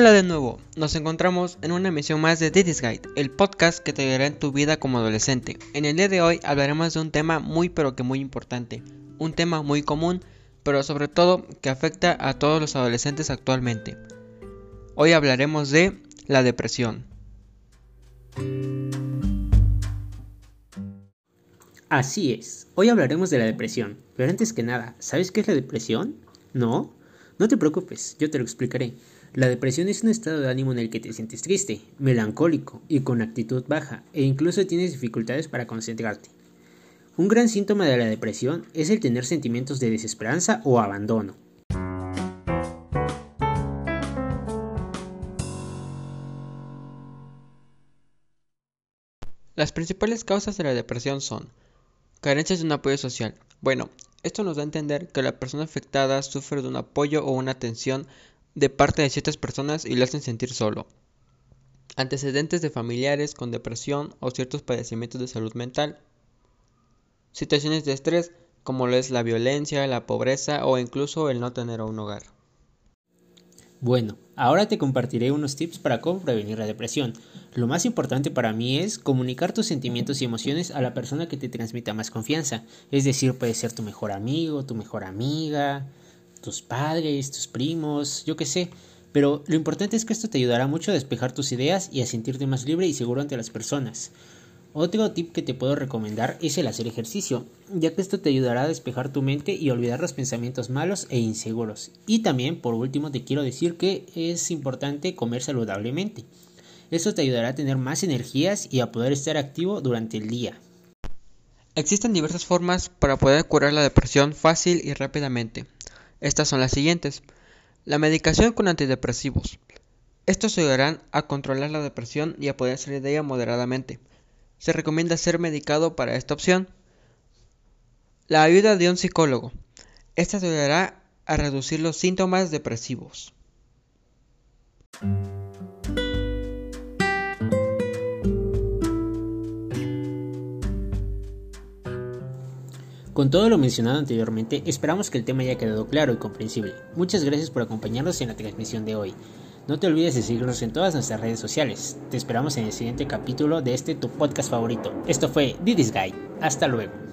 Hola de nuevo, nos encontramos en una emisión más de Diddy's Guide, el podcast que te ayudará en tu vida como adolescente. En el día de hoy hablaremos de un tema muy pero que muy importante, un tema muy común, pero sobre todo que afecta a todos los adolescentes actualmente. Hoy hablaremos de la depresión. Así es, hoy hablaremos de la depresión, pero antes que nada, ¿sabes qué es la depresión? ¿No? No te preocupes, yo te lo explicaré. La depresión es un estado de ánimo en el que te sientes triste, melancólico y con actitud baja, e incluso tienes dificultades para concentrarte. Un gran síntoma de la depresión es el tener sentimientos de desesperanza o abandono. Las principales causas de la depresión son carencias de un apoyo social. Bueno, esto nos da a entender que la persona afectada sufre de un apoyo o una atención de parte de ciertas personas y lo hacen sentir solo. Antecedentes de familiares con depresión o ciertos padecimientos de salud mental. Situaciones de estrés como lo es la violencia, la pobreza o incluso el no tener un hogar. Bueno, ahora te compartiré unos tips para cómo prevenir la depresión. Lo más importante para mí es comunicar tus sentimientos y emociones a la persona que te transmita más confianza. Es decir, puede ser tu mejor amigo, tu mejor amiga, tus padres, tus primos, yo qué sé. Pero lo importante es que esto te ayudará mucho a despejar tus ideas y a sentirte más libre y seguro ante las personas. Otro tip que te puedo recomendar es el hacer ejercicio, ya que esto te ayudará a despejar tu mente y olvidar los pensamientos malos e inseguros. Y también, por último, te quiero decir que es importante comer saludablemente. Esto te ayudará a tener más energías y a poder estar activo durante el día. Existen diversas formas para poder curar la depresión fácil y rápidamente. Estas son las siguientes. La medicación con antidepresivos. Estos ayudarán a controlar la depresión y a poder salir de ella moderadamente. Se recomienda ser medicado para esta opción. La ayuda de un psicólogo. Esta ayudará a reducir los síntomas depresivos. Con todo lo mencionado anteriormente, esperamos que el tema haya quedado claro y comprensible. Muchas gracias por acompañarnos en la transmisión de hoy. No te olvides de seguirnos en todas nuestras redes sociales. Te esperamos en el siguiente capítulo de este tu podcast favorito. Esto fue Diddy's Guide. Hasta luego.